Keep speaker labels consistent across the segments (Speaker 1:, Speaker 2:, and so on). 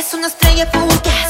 Speaker 1: Eres uma estrela fugaz.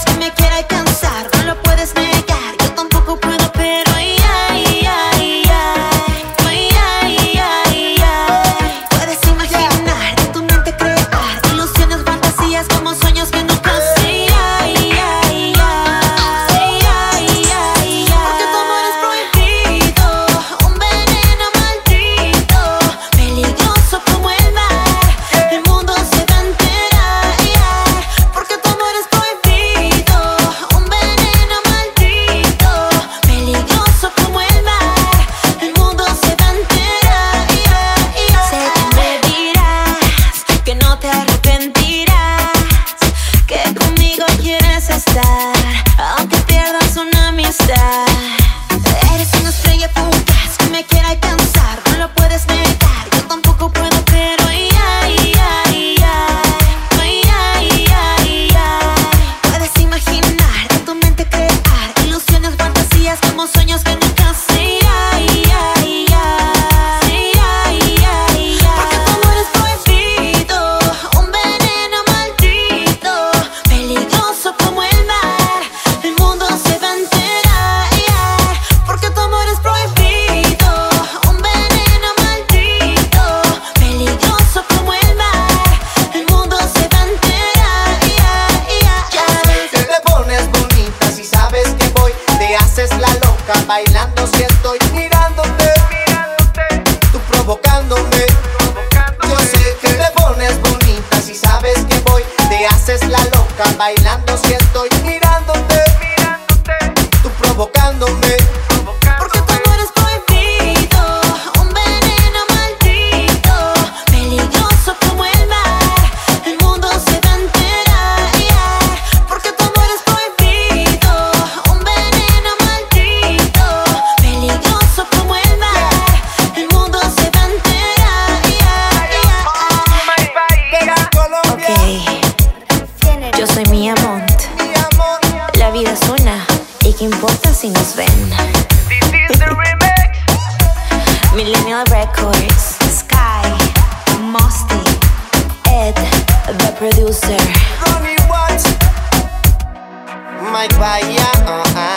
Speaker 2: loca, bailando si estoy mirándote,
Speaker 3: mirándote,
Speaker 2: tú provocándome.
Speaker 1: soy Mia Mont. La vida es una, y qué importa si nos ven. Millennial Records, Sky, Mosty, Ed, the producer.
Speaker 2: Ronnie Watts, Mike Bahía, uh -uh.